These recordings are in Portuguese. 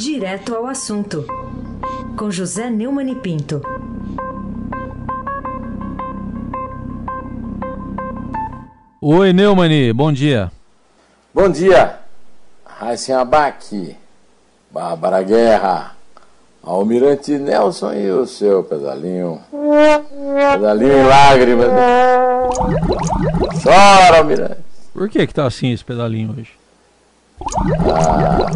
Direto ao assunto, com José Neumann e Pinto. Oi, Neumani, bom dia. Bom dia, Raíssen Abac, Bárbara Guerra, Almirante Nelson e o seu pedalinho. Pedalinho em lágrimas. Chora, Almirante. Por que que tá assim esse pedalinho hoje? Ah,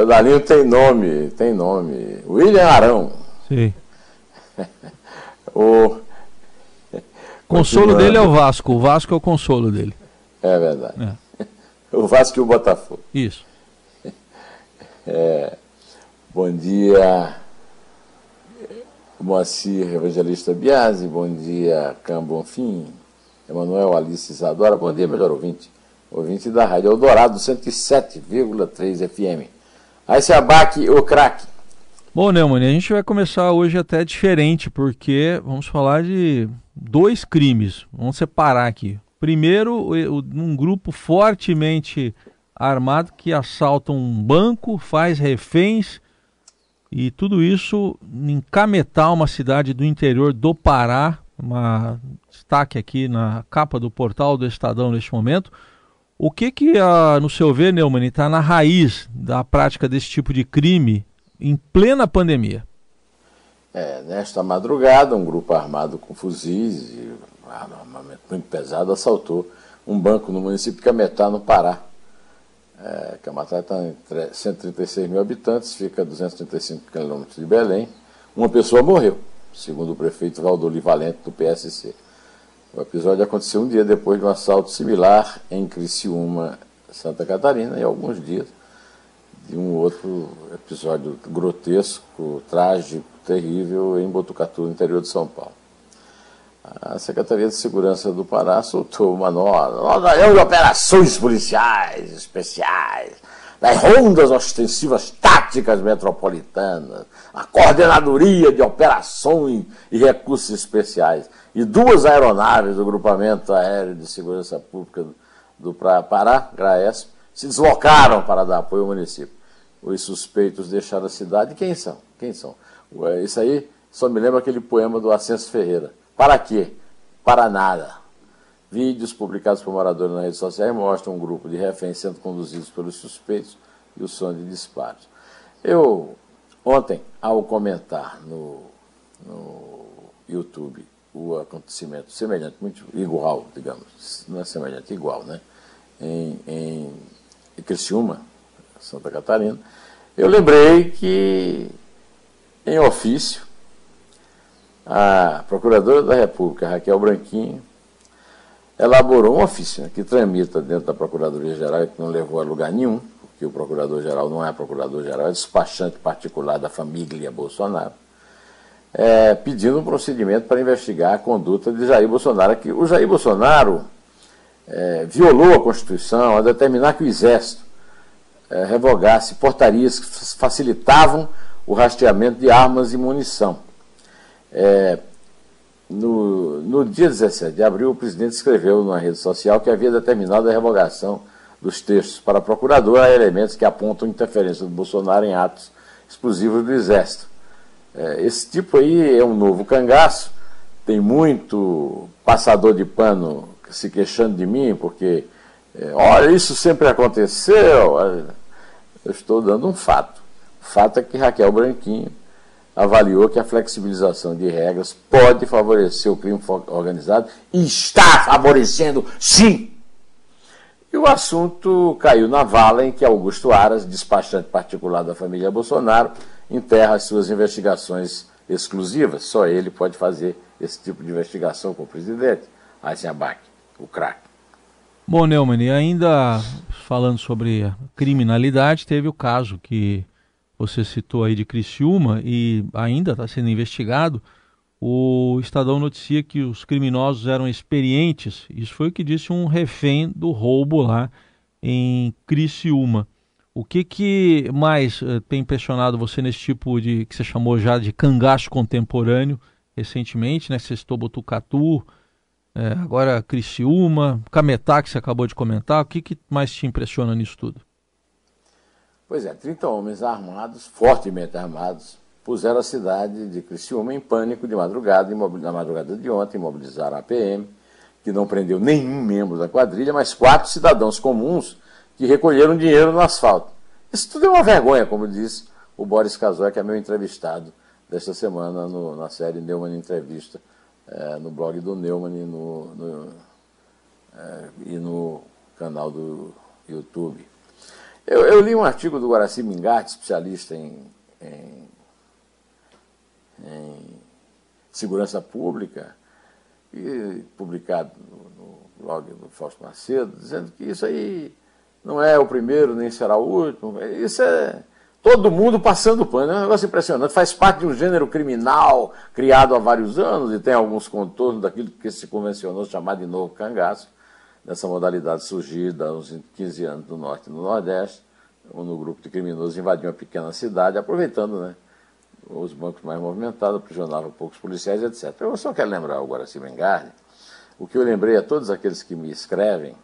pedalinho tem nome, tem nome. William Arão. Sim. o consolo dele é o Vasco, o Vasco é o consolo dele. É verdade. É. O Vasco e o Botafogo. Isso. É, bom dia, Moacir Evangelista Biasi, bom dia, Cam Bonfim, Emanuel Alice Isadora, bom dia, melhor ouvinte, ouvinte da Rádio Eldorado 107,3 FM. Aí se abaque o craque. Bom, Neumann, a gente vai começar hoje até diferente, porque vamos falar de dois crimes. Vamos separar aqui. Primeiro, um grupo fortemente armado que assalta um banco, faz reféns e tudo isso em Cametá, uma cidade do interior do Pará, uma destaque aqui na capa do portal do Estadão neste momento. O que que, no seu ver, Neumann, está na raiz da prática desse tipo de crime em plena pandemia? É, nesta madrugada, um grupo armado com fuzis e armamento muito pesado assaltou um banco no município de Cametá, no Pará. É, Cametá está em 136 mil habitantes, fica a 235 quilômetros de Belém. Uma pessoa morreu, segundo o prefeito Valdoli Valente, do PSC. O episódio aconteceu um dia depois de um assalto similar em Criciúma, Santa Catarina, e alguns dias de um outro episódio grotesco, trágico, terrível em Botucatu, no interior de São Paulo. A Secretaria de Segurança do Pará soltou uma nota, nota de operações policiais especiais, das rondas ostensivas táticas metropolitanas, a coordenadoria de operações e recursos especiais e duas aeronaves do Grupamento Aéreo de Segurança Pública do Pará, GRAESP, se deslocaram para dar apoio ao município. Os suspeitos deixaram a cidade. Quem são? Quem são? Isso aí só me lembra aquele poema do Ascenso Ferreira. Para quê? Para nada. Vídeos publicados por moradores nas redes sociais mostram um grupo de reféns sendo conduzidos pelos suspeitos e o som de disparos. Eu, ontem, ao comentar no, no YouTube o acontecimento semelhante, muito igual, digamos, não é semelhante, igual, né? Em, em, em Criciúma, Santa Catarina, eu lembrei que, em ofício, a Procuradora da República, Raquel Branquinho, elaborou um ofício né, que tramita dentro da Procuradoria-Geral e que não levou a lugar nenhum, porque o Procurador-Geral não é Procurador-Geral, é despachante particular da família Bolsonaro, é, pedindo um procedimento para investigar a conduta de Jair Bolsonaro. Que o Jair Bolsonaro é, violou a Constituição a determinar que o Exército é, revogasse portarias que facilitavam o rastreamento de armas e munição. É, no, no dia 17 de abril, o presidente escreveu numa rede social que havia determinado a revogação dos textos para a elementos que apontam interferência do Bolsonaro em atos explosivos do Exército. É, esse tipo aí é um novo cangaço, tem muito passador de pano se queixando de mim, porque, é, olha, isso sempre aconteceu. Eu estou dando um fato. O fato é que Raquel Branquinho avaliou que a flexibilização de regras pode favorecer o crime organizado e está favorecendo, sim. E o assunto caiu na vala em que Augusto Aras, despachante particular da família Bolsonaro, enterra as suas investigações exclusivas. Só ele pode fazer esse tipo de investigação com o presidente. Eisenbach, o craque. Bom, Neumann, e ainda falando sobre criminalidade, teve o caso que você citou aí de Criciúma e ainda está sendo investigado, o Estadão noticia que os criminosos eram experientes. Isso foi o que disse um refém do roubo lá em Criciúma. O que, que mais uh, tem impressionado você nesse tipo de que você chamou já de cangaço contemporâneo recentemente, né? Você citou Botucatu, é, agora Criciúma, Cametá, que você acabou de comentar. O que, que mais te impressiona nisso tudo? Pois é, 30 homens armados, fortemente armados, puseram a cidade de Criciúma em pânico de madrugada, na madrugada de ontem, imobilizaram a PM, que não prendeu nenhum membro da quadrilha, mas quatro cidadãos comuns que recolheram dinheiro no asfalto. Isso tudo é uma vergonha, como disse o Boris Casoy, que é meu entrevistado desta semana no, na série Neumann Entrevista, é, no blog do Neumann no, no, é, e no canal do YouTube. Eu, eu, li um artigo do Guaraci Mingatti, especialista em, em, em, segurança pública, e publicado no, no blog do Fausto Macedo, dizendo que isso aí não é o primeiro nem será o último. Isso é todo mundo passando pano. É um negócio impressionante. Faz parte de um gênero criminal criado há vários anos e tem alguns contornos daquilo que se convencionou chamar de novo cangaço dessa modalidade surgida há uns 15 anos no Norte e no Nordeste, onde um grupo de criminosos invadiu uma pequena cidade, aproveitando né, os bancos mais movimentados, aprisionava poucos policiais, etc. Eu só quero lembrar o Guaraci Mengardi, o que eu lembrei a todos aqueles que me escrevem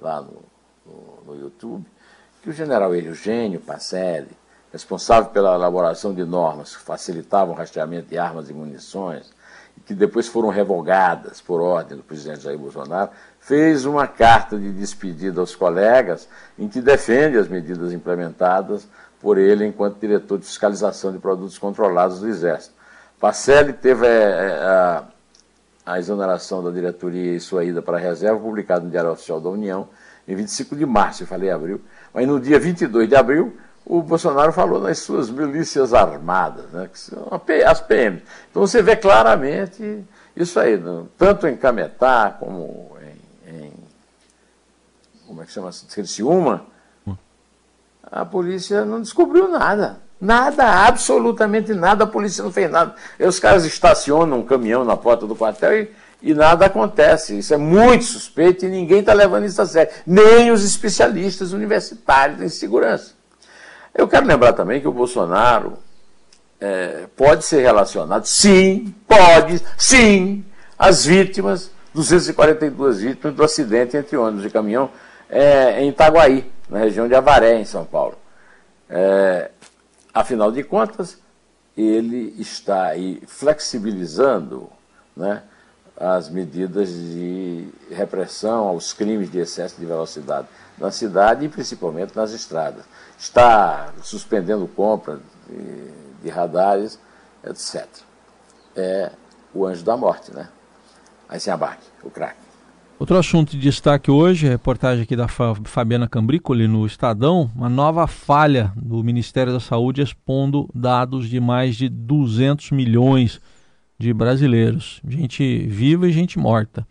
lá no, no, no YouTube, que o general Eugênio Pacelli, responsável pela elaboração de normas que facilitavam o rastreamento de armas e munições, que depois foram revogadas por ordem do presidente Jair Bolsonaro, fez uma carta de despedida aos colegas em que defende as medidas implementadas por ele enquanto diretor de fiscalização de produtos controlados do Exército. Pacelli teve é, a, a exoneração da diretoria e sua ida para a reserva, publicado no Diário Oficial da União, em 25 de março, eu falei abril, mas no dia 22 de abril, o Bolsonaro falou nas suas milícias armadas, né, que são as PM. Então você vê claramente isso aí, tanto em Cametá como em como é que chama? Criciúma, a polícia não descobriu nada. Nada, absolutamente nada, a polícia não fez nada. E os caras estacionam um caminhão na porta do quartel e, e nada acontece. Isso é muito suspeito e ninguém está levando isso a sério. Nem os especialistas universitários em segurança. Eu quero lembrar também que o Bolsonaro é, pode ser relacionado, sim, pode, sim, às vítimas 242 vítimas do acidente entre ônibus e caminhão é, em Itaguaí, na região de Avaré, em São Paulo. É, afinal de contas, ele está aí flexibilizando né, as medidas de repressão aos crimes de excesso de velocidade na cidade e principalmente nas estradas. Está suspendendo compra de, de radares, etc. É o anjo da morte, né? Aí se abaque, o craque. Outro assunto de destaque hoje, reportagem aqui da Fabiana Cambricoli no Estadão, uma nova falha do Ministério da Saúde expondo dados de mais de 200 milhões de brasileiros, gente viva e gente morta.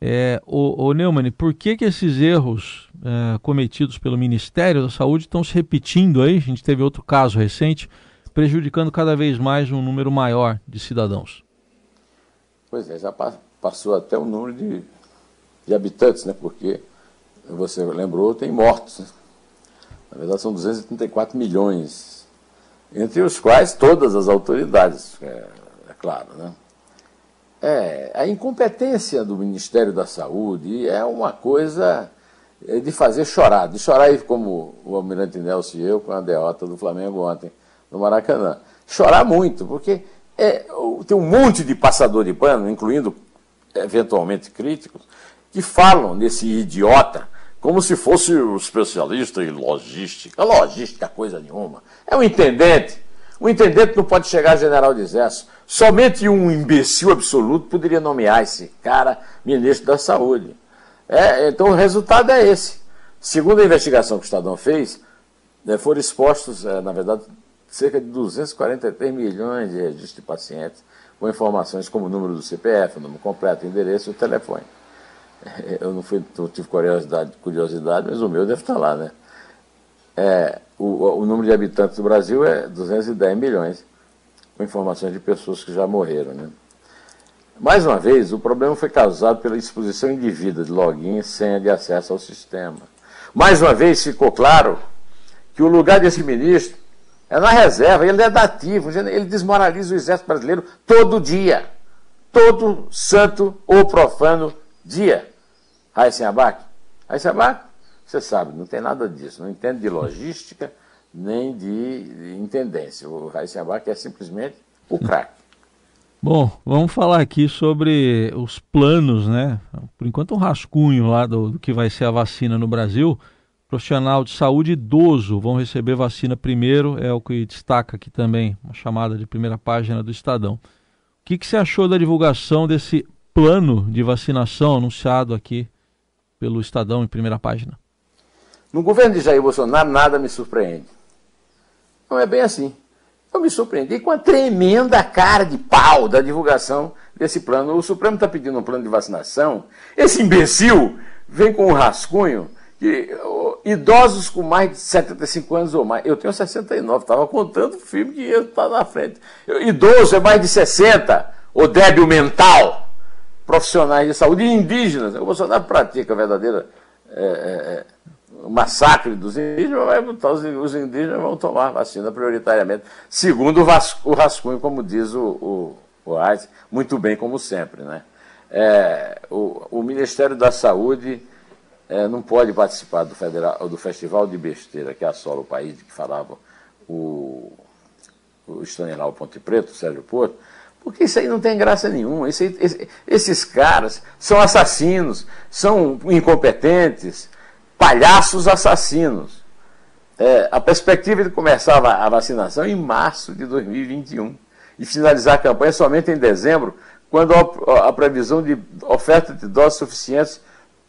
É, o, o Neumann, por que, que esses erros é, cometidos pelo Ministério da Saúde estão se repetindo aí? A gente teve outro caso recente, prejudicando cada vez mais um número maior de cidadãos. Pois é, já passou até o número de, de habitantes, né? porque você lembrou, tem mortos. Né? Na verdade, são 234 milhões, entre os quais todas as autoridades, é, claro. Né? É, a incompetência do Ministério da Saúde é uma coisa é, de fazer chorar, de chorar como o Almirante Nelson e eu com a derrota do Flamengo ontem no Maracanã. Chorar muito, porque é, tem um monte de passador de pano, incluindo eventualmente críticos, que falam nesse idiota como se fosse o especialista em logística. Logística, coisa nenhuma. É um intendente. O intendente não pode chegar a general de exército. Somente um imbecil absoluto poderia nomear esse cara ministro da Saúde. É, então o resultado é esse. Segundo a investigação que o Estadão fez, né, foram expostos, é, na verdade, cerca de 243 milhões de registros de pacientes com informações como o número do CPF, o número completo, o endereço e o telefone. Eu não, fui, não tive curiosidade, curiosidade, mas o meu deve estar lá, né? É, o, o número de habitantes do Brasil é 210 milhões, com informações de pessoas que já morreram, né? Mais uma vez, o problema foi causado pela exposição indevida de login e senha de acesso ao sistema. Mais uma vez ficou claro que o lugar desse ministro é na reserva, ele é dativo, ele desmoraliza o exército brasileiro todo dia. Todo santo ou profano dia. Raíssen Abac? Raíssen Abac, você sabe, não tem nada disso, não entende de logística, nem de, intendência. O Abac é simplesmente o craque. Bom, vamos falar aqui sobre os planos, né? Por enquanto, um rascunho lá do, do, que vai ser a vacina no Brasil. Profissional de saúde idoso vão receber vacina primeiro, é o que destaca aqui também, uma chamada de primeira página do Estadão. O que, que você achou da divulgação desse plano de vacinação anunciado aqui pelo Estadão em primeira página? No governo de Jair Bolsonaro, nada me surpreende. Não é bem assim. Eu me surpreendi com a tremenda cara de pau da divulgação desse plano. O Supremo está pedindo um plano de vacinação. Esse imbecil vem com um rascunho que idosos com mais de 75 anos ou mais. Eu tenho 69, estava contando o filme que estar na frente. Idoso é mais de 60, ou débil mental, profissionais de saúde indígenas. O Bolsonaro pratica a verdadeira. É, é, é o massacre dos indígenas, vai botar os, indígenas vão tomar vacina prioritariamente, segundo o, o rascunho, como diz o, o, o muito bem como sempre. Né? É, o, o Ministério da Saúde é, não pode participar do, federal, do Festival de Besteira que assola o país, de que falava o, o Ponte Preto, o Sérgio Porto, porque isso aí não tem graça nenhuma. Aí, esse, esses caras são assassinos, são incompetentes, palhaços assassinos. É, a perspectiva de começar a vacinação em março de 2021 e finalizar a campanha somente em dezembro, quando a, a previsão de oferta de doses suficientes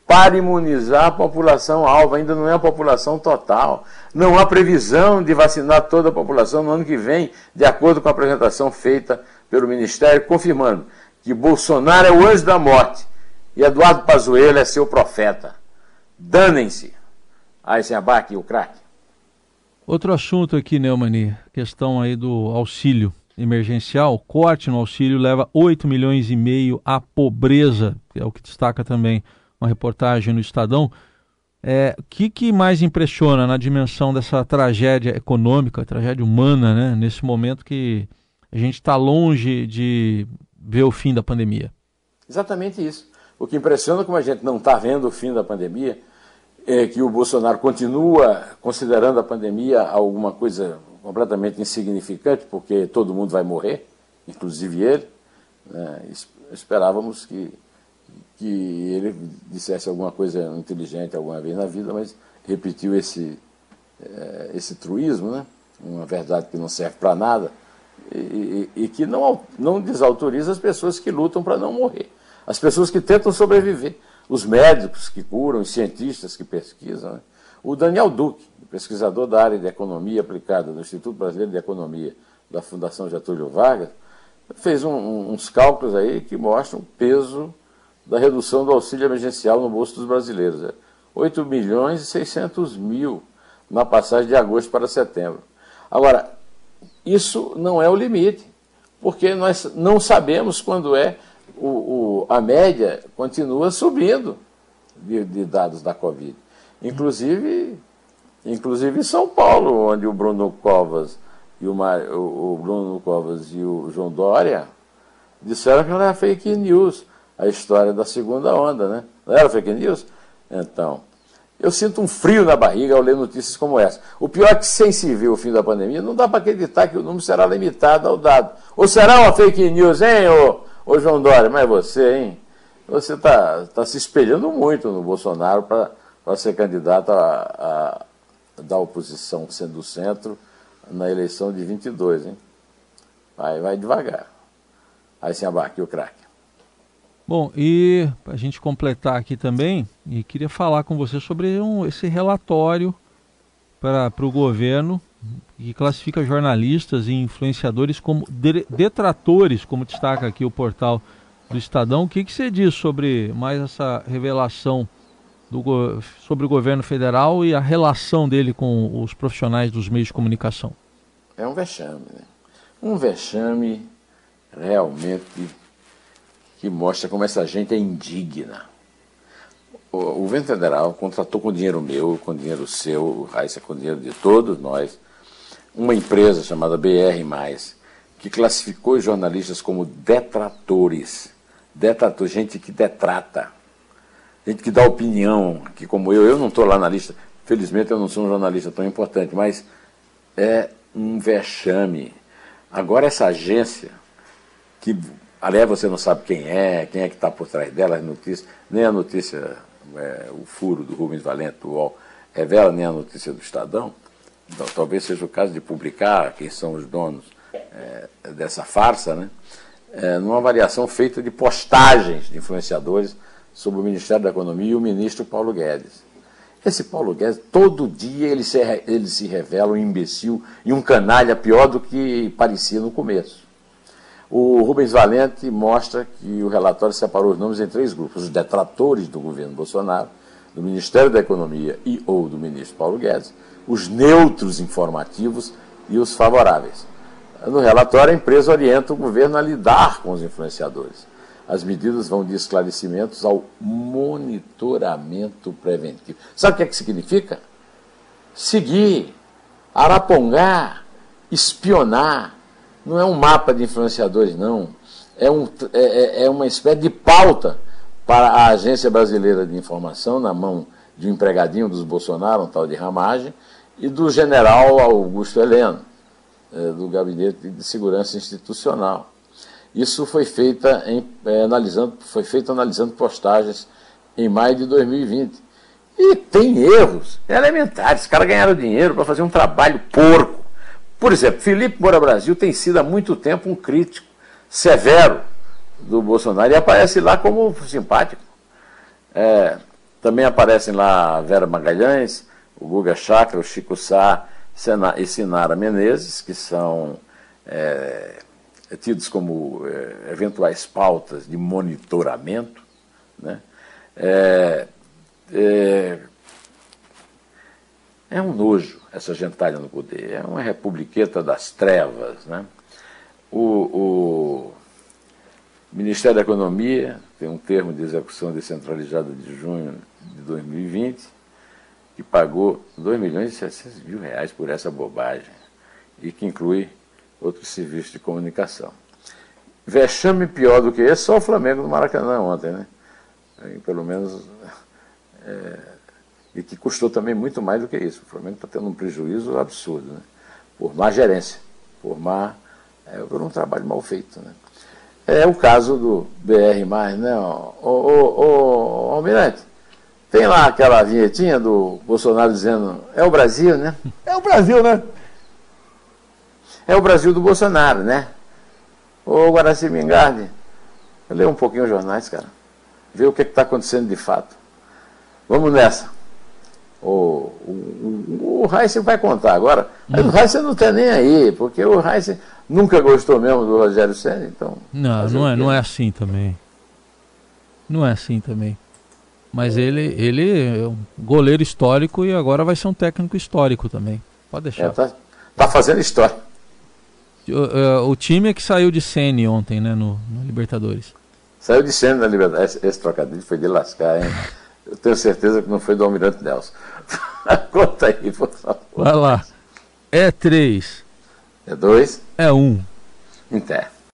para imunizar a população alva, ainda não é a população total. Não há previsão de vacinar toda a população no ano que vem, de acordo com a apresentação feita pelo Ministério, confirmando que Bolsonaro é o anjo da morte e Eduardo Pazuello é seu profeta. Danem-se. Eisenbach e o craque. Outro assunto aqui, Neumani, questão aí do auxílio emergencial. Corte no auxílio leva 8 milhões e meio à pobreza, é o que destaca também uma reportagem no Estadão. É, o que, que mais impressiona na dimensão dessa tragédia econômica, tragédia humana, né, nesse momento que a gente está longe de ver o fim da pandemia? Exatamente isso. O que impressiona, como a gente não está vendo o fim da pandemia, é que o Bolsonaro continua considerando a pandemia alguma coisa completamente insignificante, porque todo mundo vai morrer, inclusive ele. Né? Esperávamos que, que ele dissesse alguma coisa inteligente alguma vez na vida, mas repetiu esse, é, esse truísmo, né? uma verdade que não serve para nada, e, e, e, que não, não desautoriza as pessoas que lutam para não morrer, as pessoas que tentam sobreviver os médicos que curam, os cientistas que pesquisam. Né? O Daniel Duque, pesquisador da área de economia aplicada do Instituto Brasileiro de Economia da Fundação Getúlio Vargas, fez um, uns cálculos aí que mostram o peso da redução do auxílio emergencial no bolso dos brasileiros. É 8 milhões e 600 mil na passagem de agosto para setembro. Agora, isso não é o limite, porque nós não sabemos quando é o, o, a média continua subindo de, de, dados da Covid. Inclusive, inclusive em São Paulo, onde o Bruno Covas e o, Mar, o, o Bruno Covas e o João Dória disseram que não era fake news a história da segunda onda, né? Não era fake news? Então, eu sinto um frio na barriga ao ler notícias como essa. O pior é que, sem se ver o fim da pandemia, não dá para acreditar que o número será limitado ao dado. Ou será uma fake news, hein, ô, Ô João Dória, mas você, hein? Você está tá se espelhando muito no Bolsonaro para ser candidato a, a, da oposição sendo do centro na eleição de 22, hein? Vai, vai devagar. Aí se abarque o craque. Bom, e para a gente completar aqui também, e queria falar com você sobre um, esse relatório para o governo que classifica jornalistas e influenciadores como detratores, como destaca aqui o portal do Estadão. O que, que você diz sobre mais essa revelação do, sobre o governo federal e a relação dele com os profissionais dos meios de comunicação? É um vexame, né? Um vexame realmente que mostra como essa gente é indigna. O, o governo federal contratou com dinheiro meu, com dinheiro seu, Raíssa com dinheiro de todos nós, uma empresa chamada BR, que classificou os jornalistas como detratores. Detrator, gente que detrata, gente que dá opinião, que como eu, eu não estou lá na lista, felizmente eu não sou um jornalista tão importante, mas é um vexame. Agora, essa agência, que, aliás, você não sabe quem é, quem é que está por trás dela, as notícias, nem a notícia, é, o furo do Rubens Valente, do UOL, revela nem a notícia do Estadão. Então, talvez seja o caso de publicar quem são os donos é, dessa farsa, né? É, numa avaliação feita de postagens de influenciadores sobre o Ministério da Economia e o ministro Paulo Guedes. Esse Paulo Guedes, todo dia ele se, ele se revela um imbecil e um canalha pior do que parecia no começo. O Rubens Valente mostra que o relatório separou os nomes em três grupos: os detratores do governo Bolsonaro, do Ministério da Economia e ou do ministro Paulo Guedes, os neutros informativos e os favoráveis. No relatório, a empresa orienta o governo a lidar com os influenciadores. As medidas vão de esclarecimentos ao monitoramento preventivo. Sabe o que, é que significa? Seguir, arapongar, espionar. Não é um mapa de influenciadores, não. É, um, é, é, é uma espécie de pauta para a Agência Brasileira de Informação, na mão de um empregadinho dos Bolsonaro, um tal de Ramagem, e do general Augusto Heleno, eh, do Gabinete de Segurança Institucional. Isso foi, feita em, é, analisando, foi feito analisando postagens em maio de 2020. E tem erros elementares. Os caras ganharam dinheiro para fazer um trabalho porco. Por exemplo, Felipe Moura Brasil tem sido há muito tempo um crítico severo do Bolsonaro e aparece lá como simpático. É, também aparecem lá Vera Magalhães, o Guga Chakra, o Chico Sá e Sinara Menezes, que são é, é tidos como é, eventuais pautas de monitoramento. Né? É, é, é, um nojo essa gentalha no poder, é uma republiqueta das trevas. Né? O, o Ministério da Economia tem um termo de execução descentralizada de junho de 2020 que pagou 2 milhões e 700 mil reais por essa bobagem e que inclui outros serviços de comunicação. Vexame pior do que esse, só o Flamengo no Maracanã ontem, né? E, pelo menos. É, e que custou também muito mais do que isso. O Flamengo está tendo um prejuízo absurdo, né? Por má gerência, por má. É, por um trabalho mal feito, né? É o caso do BR, né? O, o, o, o Almirante, tem lá aquela vinhetinha do Bolsonaro dizendo: é o Brasil, né? É o Brasil, né? é o Brasil do Bolsonaro, né? Ô Guaraci Mingardi, lê um pouquinho os jornais, cara. Vê o que está acontecendo de fato. Vamos nessa. O, o, o, Heisen vai contar agora. Mas o Heisen não está nem aí, porque o Heisen nunca gostou mesmo do Rogério Senna, então. Não, não é, não é assim também. Não é assim também. Mas ele, ele é um goleiro histórico e agora vai ser um técnico histórico também. Pode deixar. É, tá, tá fazendo história. O, o time é que saiu de Sene ontem, né, no, no Libertadores. Saiu de Sene na Libertadores. Esse, esse trocadilho foi de lascar, hein? Eu tenho certeza que não foi do Almirante Nelson. Conta aí, por favor. Vai lá. É 3. É 2. É 1. Um. Inter.